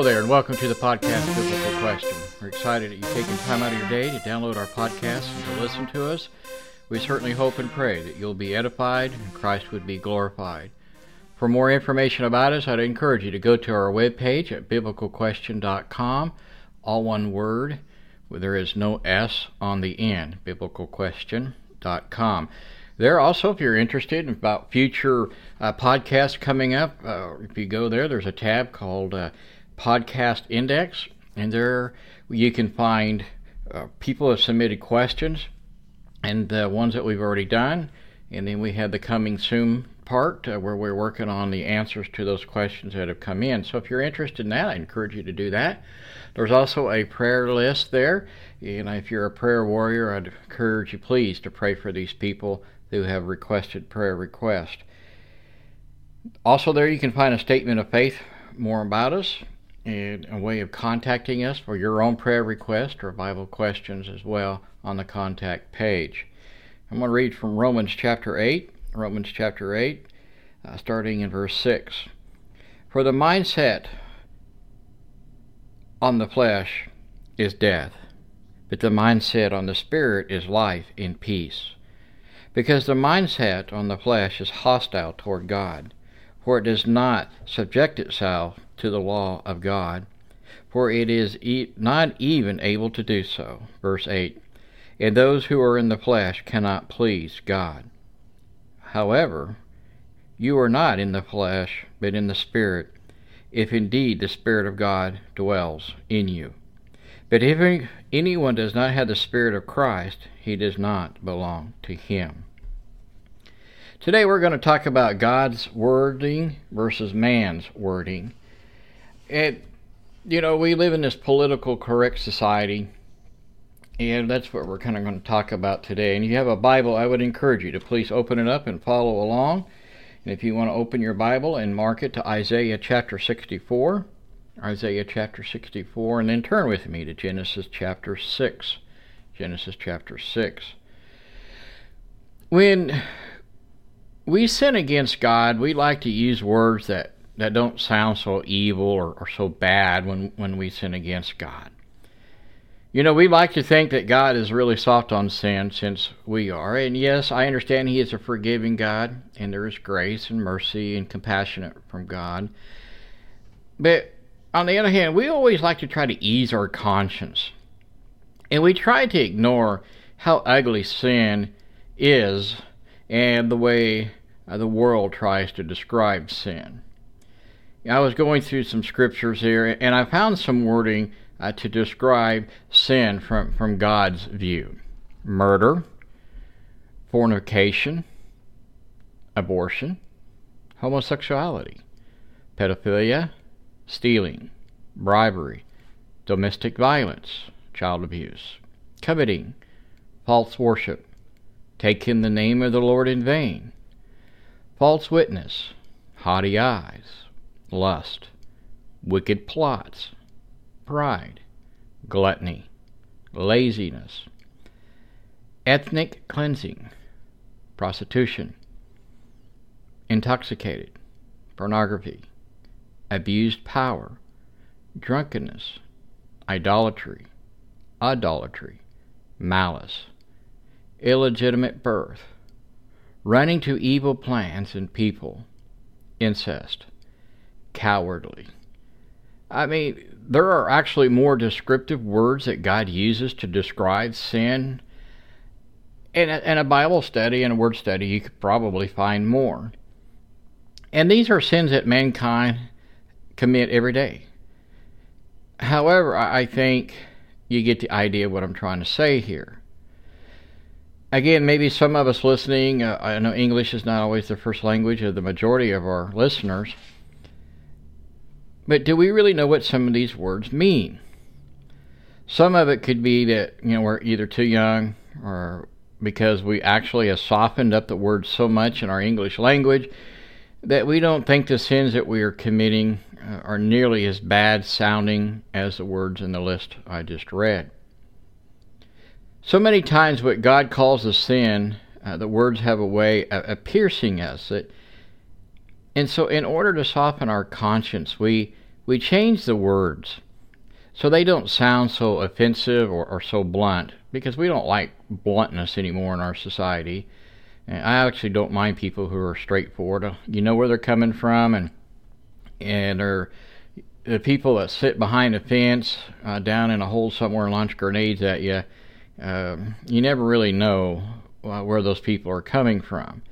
Hello there, and welcome to the podcast Biblical Question. We're excited that you've taken time out of your day to download our podcast and to listen to us. We certainly hope and pray that you'll be edified and Christ would be glorified. For more information about us, I'd encourage you to go to our webpage at biblicalquestion.com, all one word, where there is no S on the end, biblicalquestion.com. There also, if you're interested in about future uh, podcasts coming up, uh, if you go there, there's a tab called uh, Podcast Index, and there you can find uh, people have submitted questions and the ones that we've already done, and then we have the coming soon part uh, where we're working on the answers to those questions that have come in. So if you're interested in that, I encourage you to do that. There's also a prayer list there, and if you're a prayer warrior, I'd encourage you please to pray for these people who have requested prayer request. Also, there you can find a statement of faith more about us and a way of contacting us for your own prayer request or Bible questions as well on the contact page. I'm going to read from Romans chapter 8, Romans chapter 8, uh, starting in verse 6. For the mindset on the flesh is death, but the mindset on the spirit is life in peace. Because the mindset on the flesh is hostile toward God, for it does not subject itself to the law of God, for it is e- not even able to do so. Verse 8 And those who are in the flesh cannot please God. However, you are not in the flesh, but in the Spirit, if indeed the Spirit of God dwells in you. But if anyone does not have the Spirit of Christ, he does not belong to him. Today we're going to talk about God's wording versus man's wording. And, you know, we live in this political correct society, and that's what we're kind of going to talk about today. And if you have a Bible, I would encourage you to please open it up and follow along. And if you want to open your Bible and mark it to Isaiah chapter 64, Isaiah chapter 64, and then turn with me to Genesis chapter 6. Genesis chapter 6. When we sin against God, we like to use words that, that don't sound so evil or, or so bad when, when we sin against God. You know, we like to think that God is really soft on sin since we are. And yes, I understand He is a forgiving God, and there is grace and mercy and compassionate from God. But on the other hand, we always like to try to ease our conscience. And we try to ignore how ugly sin is and the way uh, the world tries to describe sin. I was going through some scriptures here, and I found some wording uh, to describe sin from, from God's view. Murder, fornication, abortion, homosexuality, pedophilia, stealing, bribery, domestic violence, child abuse, coveting, false worship, taking the name of the Lord in vain, false witness, haughty eyes, lust, wicked plots, pride, gluttony, laziness, ethnic cleansing, prostitution, intoxicated, pornography, abused power, drunkenness, idolatry, idolatry, malice, illegitimate birth, running to evil plans and people, incest, cowardly. I mean, there are actually more descriptive words that God uses to describe sin. In a, in a Bible study and a word study, you could probably find more. And these are sins that mankind commit every day. However, I think you get the idea of what I'm trying to say here. Again, maybe some of us listening, uh, I know English is not always the first language of the majority of our listeners, but do we really know what some of these words mean? Some of it could be that, you know, we're either too young or because we actually have softened up the words so much in our English language that we don't think the sins that we are committing uh, are nearly as bad sounding as the words in the list I just read. So many times, what God calls a sin, uh, the words have a way of, of piercing us. That, and so, in order to soften our conscience, we we change the words so they don't sound so offensive or, or so blunt because we don't like bluntness anymore in our society. And I actually don't mind people who are straightforward. You know where they're coming from, and and are the people that sit behind a fence uh, down in a hole somewhere and launch grenades at you. Uh, you never really know uh, where those people are coming from.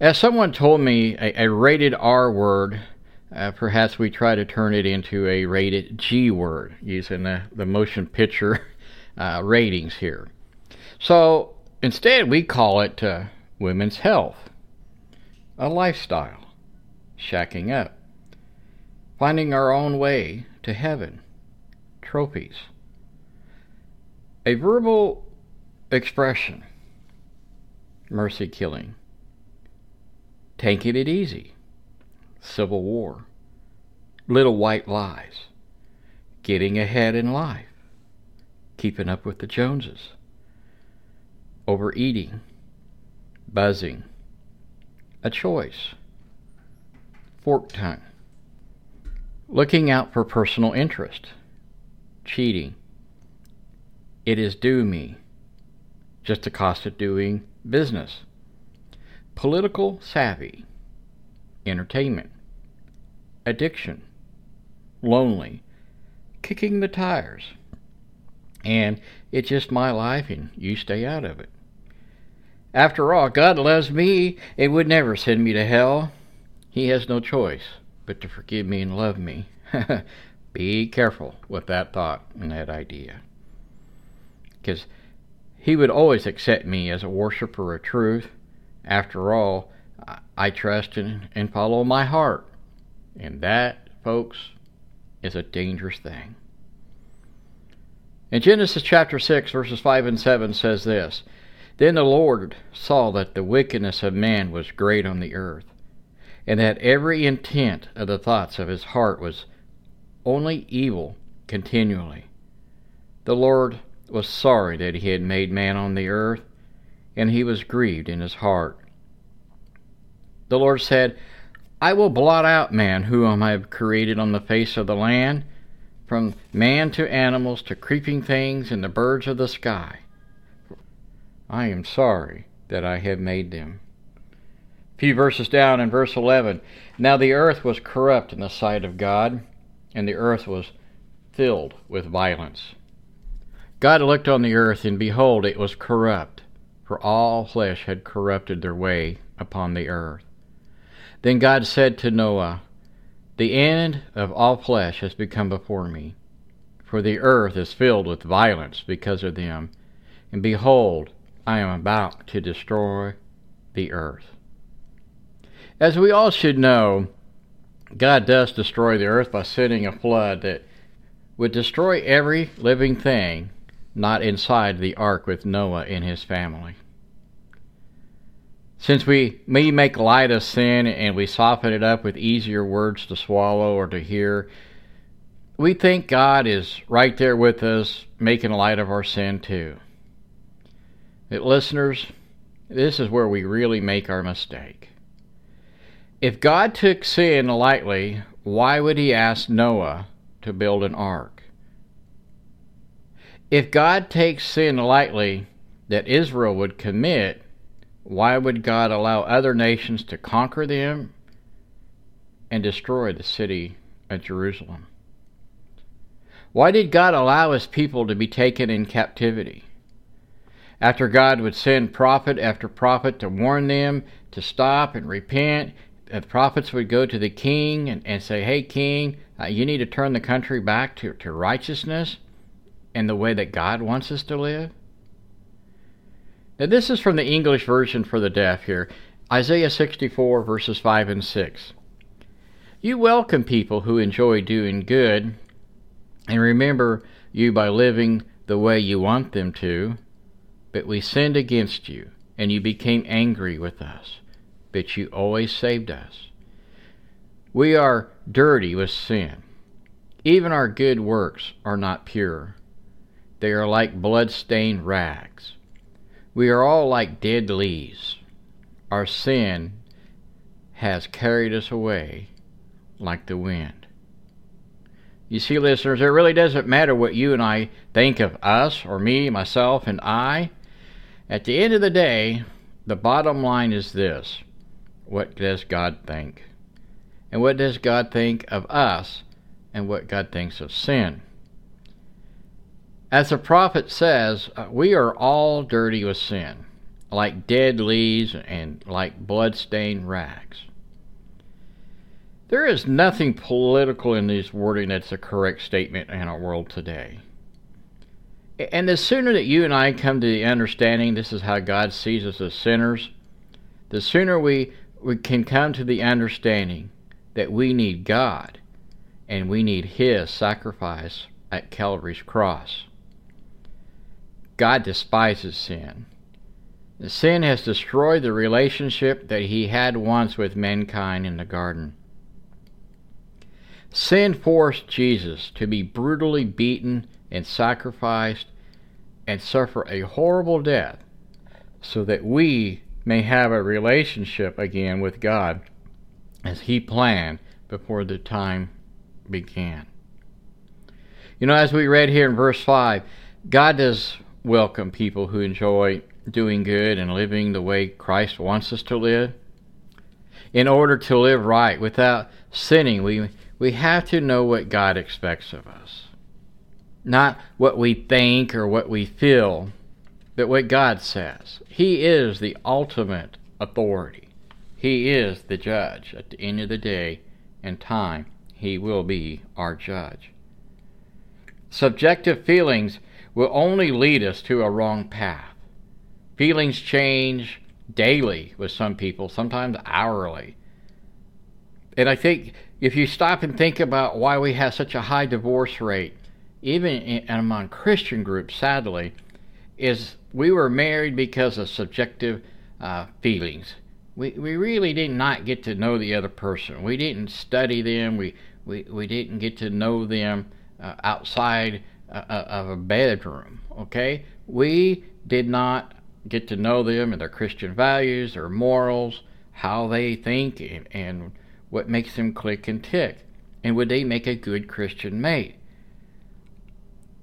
As someone told me, a, a rated R word, uh, perhaps we try to turn it into a rated G word using the, the motion picture uh, ratings here. So instead, we call it uh, women's health, a lifestyle, shacking up, finding our own way to heaven, trophies, a verbal expression, mercy killing, taking it easy, civil war, little white lies, getting ahead in life, keeping up with the Joneses, overeating, buzzing, a choice, fork tongue, looking out for personal interest, cheating, it is due me, just the cost of doing business, political savvy, entertainment, addiction, lonely, kicking the tires, and it's just my life and you stay out of it. After all, God loves me and would never send me to hell. He has no choice but to forgive me and love me. Be careful with that thought and that idea. Because He would always accept me as a worshiper of truth. After all, I trust and, and follow my heart. And that, folks, is a dangerous thing. In Genesis chapter 6, verses 5 and 7 says this Then the Lord saw that the wickedness of man was great on the earth, and that every intent of the thoughts of his heart was only evil continually. The Lord was sorry that he had made man on the earth, and he was grieved in his heart. The Lord said, I will blot out man whom I have created on the face of the land from man to animals to creeping things and the birds of the sky. I am sorry that I have made them. A few verses down in verse 11 Now the earth was corrupt in the sight of God, and the earth was filled with violence. God looked on the earth, and behold, it was corrupt, for all flesh had corrupted their way upon the earth. Then God said to Noah, the end of all flesh has become before me, for the earth is filled with violence because of them. And behold, I am about to destroy the earth. As we all should know, God does destroy the earth by sending a flood that would destroy every living thing not inside the ark with Noah and his family. Since we may make light of sin and we soften it up with easier words to swallow or to hear, we think God is right there with us, making light of our sin too. But listeners, this is where we really make our mistake. If God took sin lightly, why would he ask Noah to build an ark? If God takes sin lightly that Israel would commit, why would God allow other nations to conquer them and destroy the city of Jerusalem? Why did God allow his people to be taken in captivity? After God would send prophet after prophet to warn them to stop and repent, the prophets would go to the king and, and say, Hey, king, uh, you need to turn the country back to, to righteousness and the way that God wants us to live. Now, this is from the English version for the deaf here Isaiah 64, verses 5 and 6. You welcome people who enjoy doing good and remember you by living the way you want them to, but we sinned against you, and you became angry with us, but you always saved us. We are dirty with sin. Even our good works are not pure. They are like blood-stained rags. We are all like dead leaves. Our sin has carried us away like the wind. You see, listeners, it really doesn't matter what you and I think of us or me, myself, and I. At the end of the day, the bottom line is this what does God think? And what does God think of us? And what God thinks of sin? As the prophet says, uh, we are all dirty with sin, like dead leaves and like blood-stained rags. There is nothing political in this wording that's a correct statement in our world today. And the sooner that you and I come to the understanding this is how God sees us as sinners, the sooner we, we can come to the understanding that we need God and we need His sacrifice at Calvary's cross. God despises sin. Sin has destroyed the relationship that he had once with mankind in the garden. Sin forced Jesus to be brutally beaten and sacrificed and suffer a horrible death so that we may have a relationship again with God as he planned before the time began. You know, as we read here in verse 5, God does welcome people who enjoy doing good and living the way Christ wants us to live. In order to live right without sinning, we, we have to know what God expects of us. Not what we think or what we feel, but what God says. He is the ultimate authority. He is the judge. At the end of the day and time, He will be our judge. Subjective feelings will only lead us to a wrong path. Feelings change daily with some people, sometimes hourly. And I think if you stop and think about why we have such a high divorce rate, even in, among Christian groups, sadly, is we were married because of subjective uh, feelings. We, we really did not get to know the other person. We didn't study them. We, we, we didn't get to know them uh, outside Uh, of a bedroom, okay? We did not get to know them and their Christian values, their morals, how they think, and, and what makes them click and tick. And would they make a good Christian mate?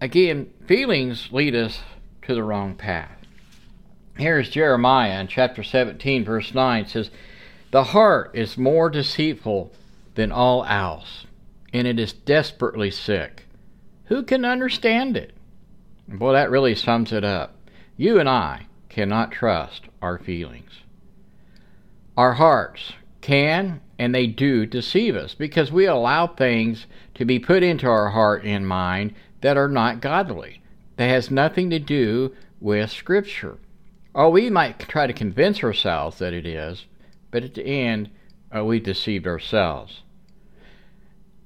Again, feelings lead us to the wrong path. Here's Jeremiah in chapter 17, verse 9 says, The heart is more deceitful than all else, and it is desperately sick. Who can understand it? Boy, that really sums it up. You and I cannot trust our feelings. Our hearts can and they do deceive us because we allow things to be put into our heart and mind that are not godly. That has nothing to do with Scripture. Or we might try to convince ourselves that it is, but at the end, uh, we deceived ourselves.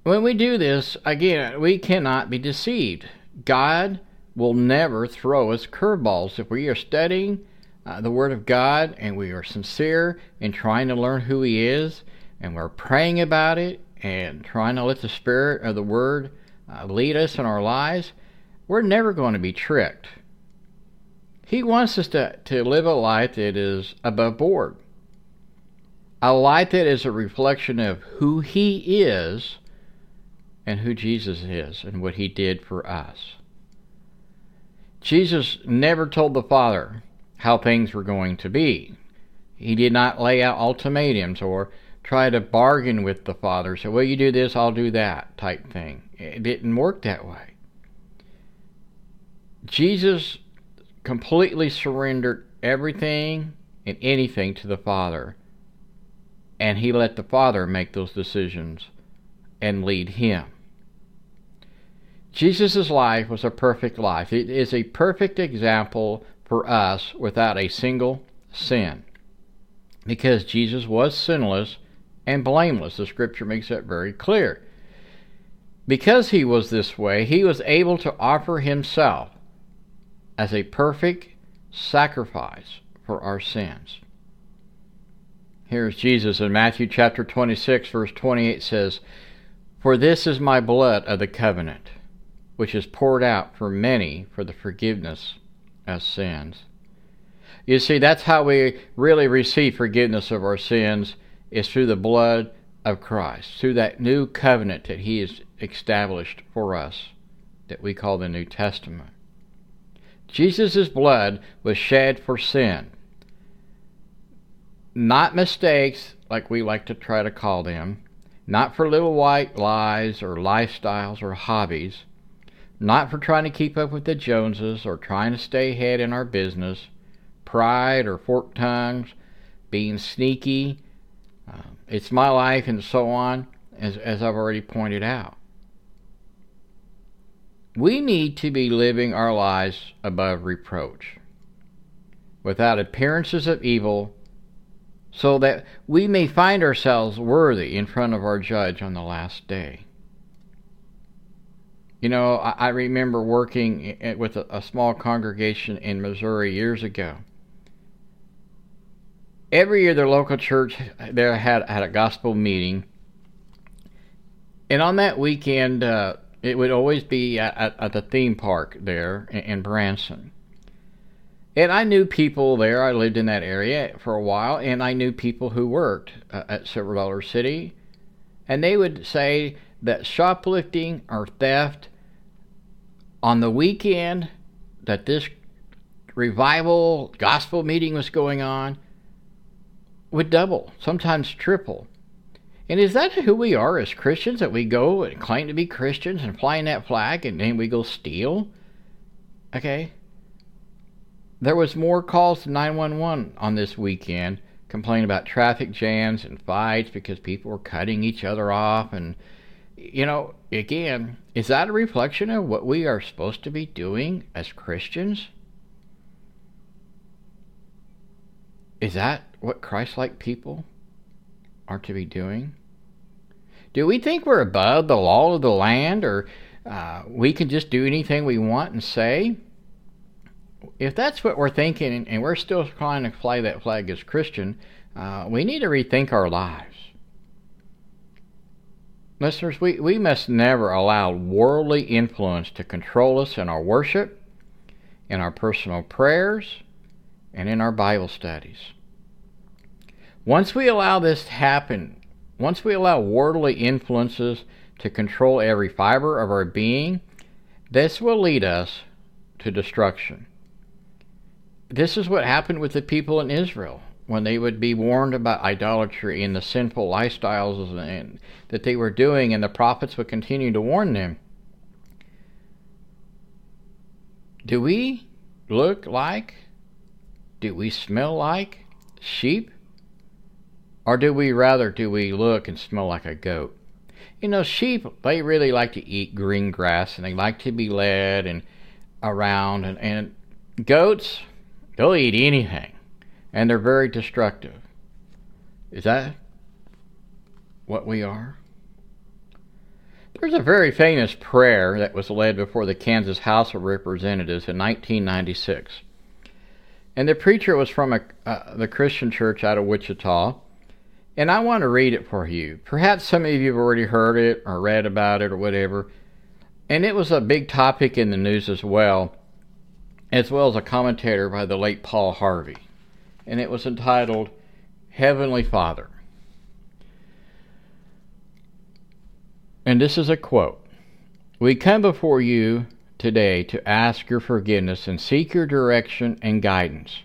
When we do this, again, we cannot be deceived. God will never throw us curveballs. If we are studying uh, the Word of God and we are sincere in trying to learn who He is, and we're praying about it and trying to let the Spirit of the Word uh, lead us in our lives, we're never going to be tricked. He wants us to, to live a life that is above board, a life that is a reflection of who He is and who Jesus is and what he did for us. Jesus never told the Father how things were going to be. He did not lay out ultimatums or try to bargain with the Father, say, well, you do this, I'll do that type thing. It didn't work that way. Jesus completely surrendered everything and anything to the Father, and he let the Father make those decisions and lead him. Jesus' life was a perfect life. It is a perfect example for us without a single sin. Because Jesus was sinless and blameless. The scripture makes that very clear. Because he was this way, he was able to offer himself as a perfect sacrifice for our sins. Here's Jesus in Matthew chapter 26, verse 28 says, For this is my blood of the covenant which is poured out for many for the forgiveness of sins. You see, that's how we really receive forgiveness of our sins, is through the blood of Christ, through that new covenant that He has established for us, that we call the New Testament. Jesus' blood was shed for sin. Not mistakes, like we like to try to call them, not for little white lies or lifestyles or hobbies, not for trying to keep up with the Joneses or trying to stay ahead in our business, pride or forked tongues, being sneaky, uh, it's my life, and so on, as, as I've already pointed out. We need to be living our lives above reproach, without appearances of evil, so that we may find ourselves worthy in front of our judge on the last day. You know, I, I remember working with a, a small congregation in Missouri years ago every year the local church there had had a gospel meeting, and on that weekend uh, it would always be at, at, the theme park there in, in Branson. And I knew people there. I lived in that area for a while, and I knew people who worked uh, at Silver Dollar City, and they would say that shoplifting or theft on the weekend that this revival gospel meeting was going on would double, sometimes triple. And is that who we are as Christians? That we go and claim to be Christians and flying that flag and then we go steal? Okay. There was more calls to 911 on this weekend complaining about traffic jams and fights because people were cutting each other off and you know, again, is that a reflection of what we are supposed to be doing as Christians? Is that what Christ like people are to be doing? Do we think we're above the law of the land or uh, we can just do anything we want and say? If that's what we're thinking and we're still trying to fly that flag as Christian, uh, we need to rethink our lives. Listeners, we, we must never allow worldly influence to control us in our worship, in our personal prayers, and in our Bible studies. Once we allow this to happen, once we allow worldly influences to control every fiber of our being, this will lead us to destruction. This is what happened with the people in Israel when they would be warned about idolatry and the sinful lifestyles and, that they were doing, and the prophets would continue to warn them. Do we look like, do we smell like sheep? Or do we rather do we look and smell like a goat? You know, sheep they really like to eat green grass and they like to be led and around and, and goats they'll eat anything and they're very destructive. Is that what we are? There's a very famous prayer that was led before the Kansas House of Representatives in 1996. And the preacher was from a, uh, the Christian church out of Wichita and I want to read it for you. Perhaps some of you have already heard it or read about it or whatever. And it was a big topic in the news as well, as well as a commentator by the late Paul Harvey. And it was entitled Heavenly Father. And this is a quote We come before you today to ask your forgiveness and seek your direction and guidance.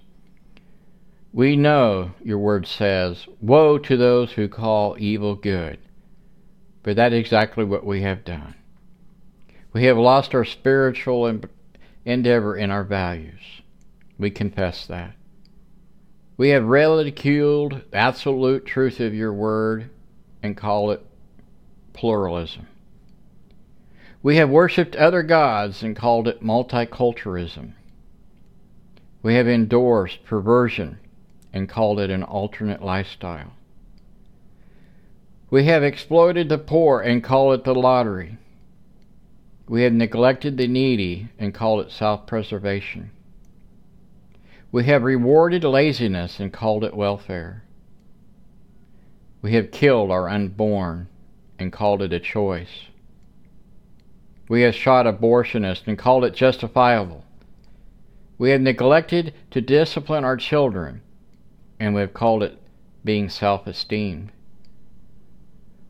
We know, your word says, Woe to those who call evil good. But that is exactly what we have done. We have lost our spiritual endeavor in our values. We confess that. We have ridiculed the absolute truth of your word and call it pluralism. We have worshipped other gods and called it multiculturalism. We have endorsed perversion and called it an alternate lifestyle. We have exploited the poor and called it the lottery. We have neglected the needy and called it self preservation. We have rewarded laziness and called it welfare. We have killed our unborn and called it a choice. We have shot abortionists and called it justifiable. We have neglected to discipline our children and we've called it being self esteemed.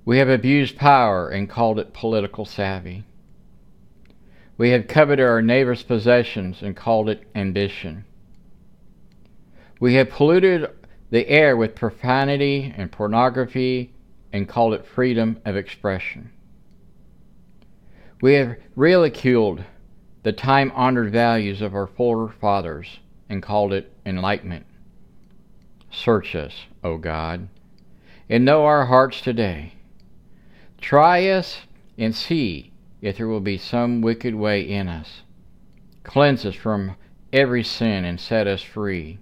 We have abused power and called it political savvy. We have coveted our neighbor's possessions and called it ambition. We have polluted the air with profanity and pornography and called it freedom of expression. We have ridiculed the time honored values of our forefathers and called it enlightenment. Search us, O God, and know our hearts today. Try us and see if there will be some wicked way in us. Cleanse us from every sin and set us free.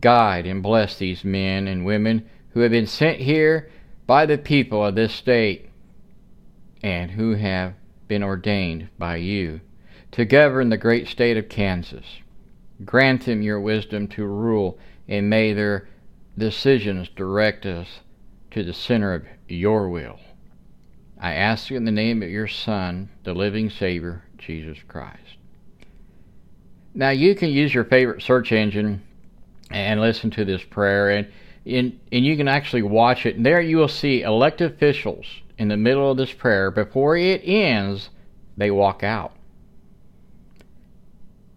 Guide and bless these men and women who have been sent here by the people of this state and who have been ordained by you to govern the great state of Kansas. Grant them your wisdom to rule, and may their decisions direct us to the center of your will. I ask you in the name of your Son, the living Savior, Jesus Christ. Now, you can use your favorite search engine and listen to this prayer, and, and, and you can actually watch it. And there you will see elected officials in the middle of this prayer. Before it ends, they walk out.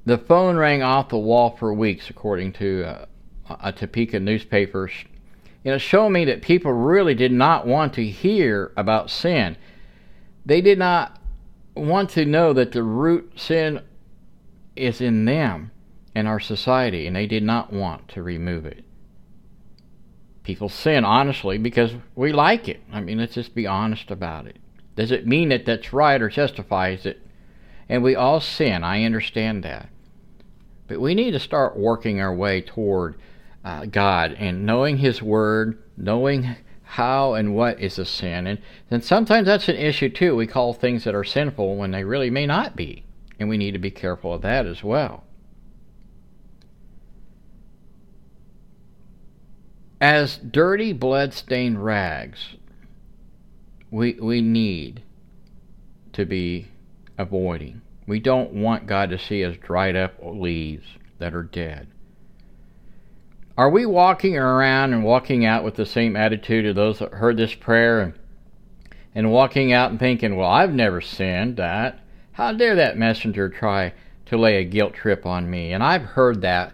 The phone rang off the wall for weeks, according to uh, a Topeka newspaper you know, showed me that people really did not want to hear about sin. They did not want to know that the root sin is in them and our society, and they did not want to remove it. People sin honestly because we like it. I mean, let's just be honest about it. Does it mean that that's right or justifies it? And we all sin. I understand that. But we need to start working our way toward uh, God and knowing His Word, knowing how and what is a sin. And then sometimes that's an issue too. We call things that are sinful when they really may not be. And we need to be careful of that as well. As dirty, blood stained rags, we, we need to be avoiding. We don't want God to see us dried up leaves that are dead. Are we walking around and walking out with the same attitude of those that heard this prayer and, and walking out and thinking, well, I've never sinned that? How dare that messenger try to lay a guilt trip on me? And I've heard that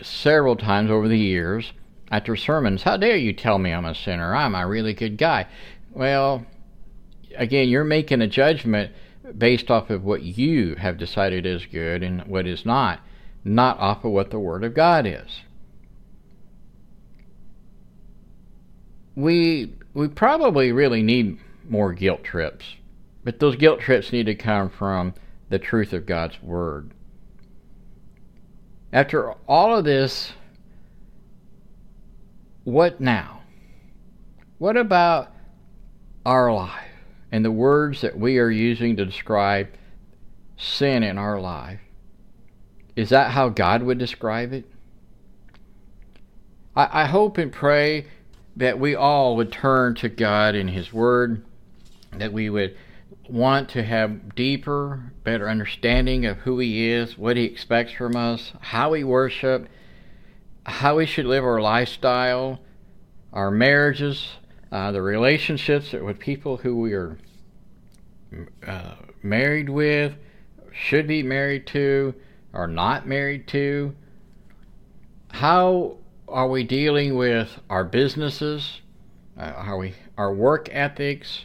several times over the years after sermons. How dare you tell me I'm a sinner? I'm a really good guy. Well, again, you're making a judgment based off of what you have decided is good and what is not, not off of what the Word of God is. we we probably really need more guilt trips, but those guilt trips need to come from the truth of God's word. After all of this, what now? What about our life and the words that we are using to describe sin in our life? Is that how God would describe it? I, I hope and pray that we all would turn to God and His Word, that we would want to have deeper, better understanding of who He is, what He expects from us, how we worship, how we should live our lifestyle, our marriages, uh, the relationships with people who we are uh, married with, should be married to, or not married to. How are we dealing with our businesses? Uh, are we our work ethics?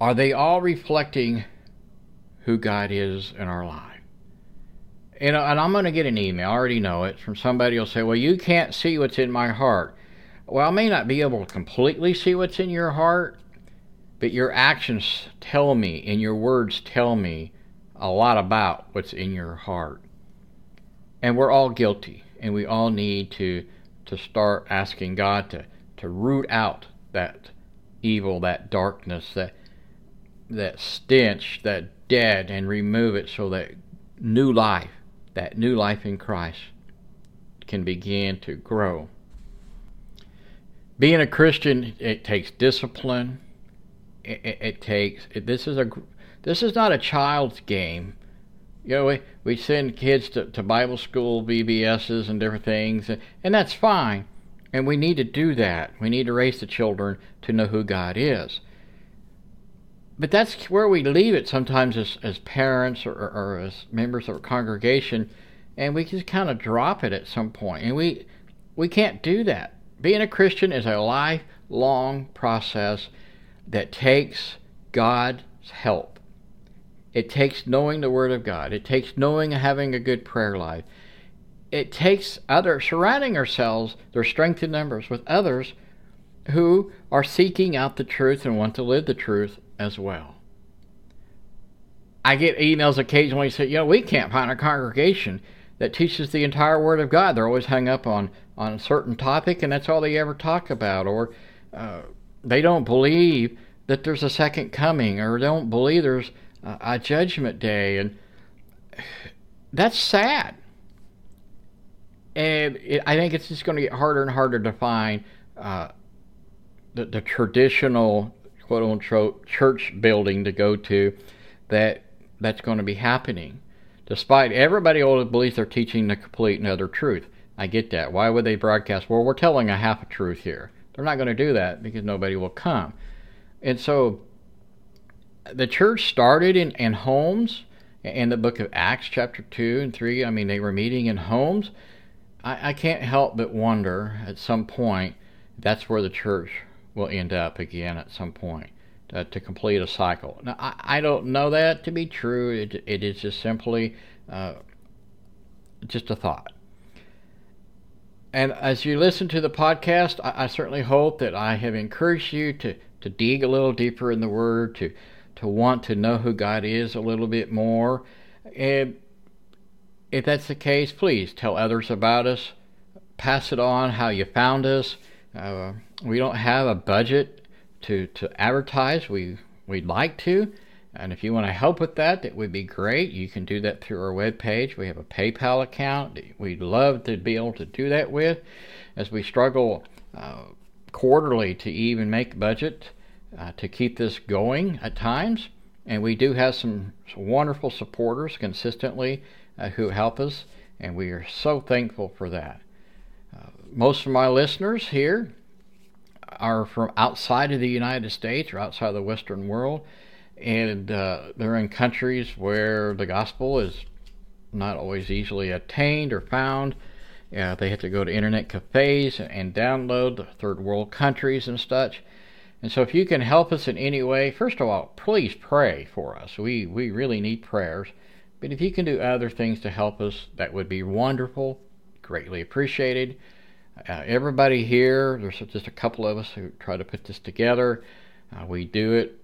Are they all reflecting who God is in our life? You know, and I'm going to get an email. I already know it from somebody who'll say, "Well, you can't see what's in my heart." Well, I may not be able to completely see what's in your heart, but your actions tell me and your words tell me a lot about what's in your heart. And we're all guilty and we all need to to start asking God to to root out that evil, that darkness, that that stench, that dead, and remove it so that new life, that new life in Christ, can begin to grow. Being a Christian, it takes discipline. It, it, it takes it, this is a this is not a child's game. You know, we, we send kids to, to Bible school, VBSs, and different things, and that's fine. And we need to do that. We need to raise the children to know who God is. But that's where we leave it sometimes as, as parents or, or as members of a congregation, and we just kind of drop it at some point. And we, we can't do that. Being a Christian is a lifelong process that takes God's help. It takes knowing the Word of God. It takes knowing having a good prayer life. It takes other surrounding ourselves, their strength in numbers, with others who are seeking out the truth and want to live the truth as well. I get emails occasionally say, you know, we can't find a congregation that teaches the entire Word of God. They're always hung up on, on a certain topic, and that's all they ever talk about. Or uh, they don't believe that there's a second coming, or they don't believe there's a judgment day, and that's sad. And it, I think it's just going to get harder and harder to find uh, the, the traditional quote unquote church building to go to that that's going to be happening. Despite everybody always believes they're teaching the complete and utter truth. I get that. Why would they broadcast? Well, we're telling a half a truth here. They're not going to do that because nobody will come. And so the church started in, in homes in the book of Acts, chapter 2 and 3. I mean, they were meeting in homes. I, I can't help but wonder at some point that's where the church will end up again at some point uh, to complete a cycle. Now, I, I don't know that to be true. It, it is just simply uh, just a thought. And as you listen to the podcast, I, I certainly hope that I have encouraged you to, to dig a little deeper in the Word, to to want to know who God is a little bit more. And if that's the case, please tell others about us. Pass it on how you found us. Uh, we don't have a budget to, to advertise. We, we'd like to. And if you want to help with that, that would be great. You can do that through our webpage. We have a PayPal account. We'd love to be able to do that with. As we struggle uh, quarterly to even make budget, uh, to keep this going at times. And we do have some, some wonderful supporters consistently uh, who help us, and we are so thankful for that. Most of my listeners here are from outside of the United States or outside of the Western world, and uh, they're in countries where the gospel is not always easily attained or found. Uh, they have to go to internet cafes and download third world countries and such. And so, if you can help us in any way, first of all, please pray for us. We, we really need prayers. But if you can do other things to help us, that would be wonderful, greatly appreciated. Uh, everybody here, there's just a couple of us who try to put this together. Uh, we do it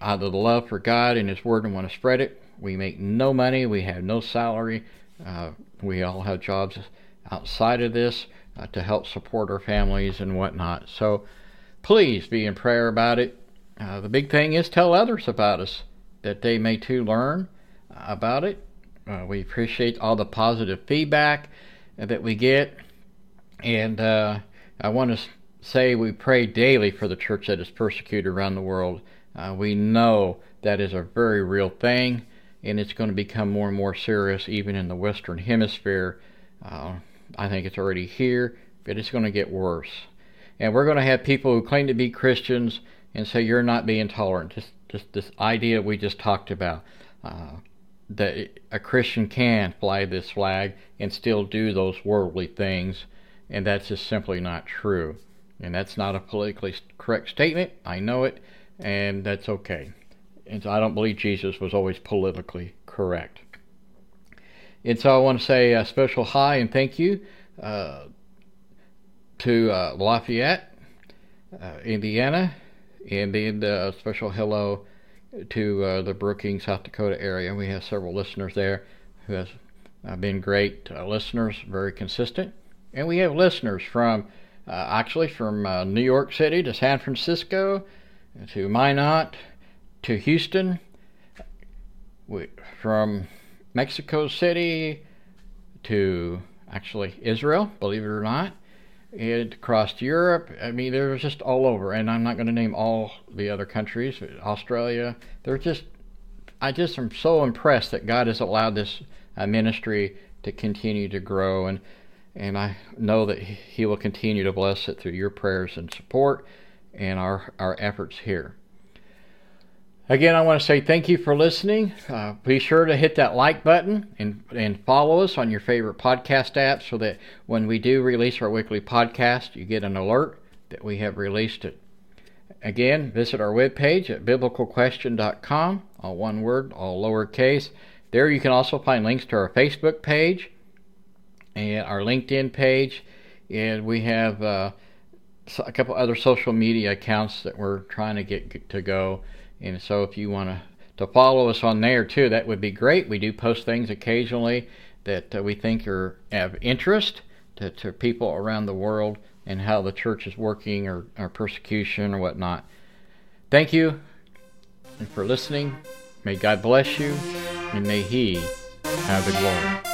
out of the love for God and His Word and want to spread it. We make no money, we have no salary. Uh, we all have jobs outside of this uh, to help support our families and whatnot. So, please be in prayer about it. Uh, the big thing is tell others about us that they may too learn about it. Uh, we appreciate all the positive feedback that we get. And uh, I want to say we pray daily for the church that is persecuted around the world. Uh, we know that is a very real thing, and it's going to become more and more serious even in the Western Hemisphere. Uh, I think it's already here, but it's going to get worse. And we're going to have people who claim to be Christians and say you're not being tolerant. Just, just this idea we just talked about. Uh, that a Christian can fly this flag and still do those worldly things, and that's just simply not true. And that's not a politically correct statement. I know it, and that's okay. And so I don't believe Jesus was always politically correct. And so I want to say a special hi and thank you uh, to uh, Lafayette, uh, Indiana, and then a special hello to uh, the Brookings, South Dakota area. We have several listeners there who have uh, been great uh, listeners, very consistent. And we have listeners from actually from New York City to San Francisco to Minot to Houston, we, from Mexico City to actually Israel, believe it or not, it across Europe. I mean, they're just all over, and I'm not going to name all the other countries. Australia. They're just. I just am so impressed that God has allowed this uh, ministry to continue to grow, and and I know that He will continue to bless it through your prayers and support and our, our efforts here. Again, I want to say thank you for listening. Uh, be sure to hit that like button and, and follow us on your favorite podcast app so that when we do release our weekly podcast, you get an alert that we have released it. Again, visit our webpage at biblicalquestion.com, all one word, all lowercase. There you can also find links to our Facebook page and our LinkedIn page, and we have uh, a couple other social media accounts that we're trying to get to go. And so if you want to to follow us on there too, that would be great. We do post things occasionally that uh, we think are of interest to, to people around the world and how the church is working or, or persecution or whatnot. Thank you for listening. May God bless you and may He have the glory.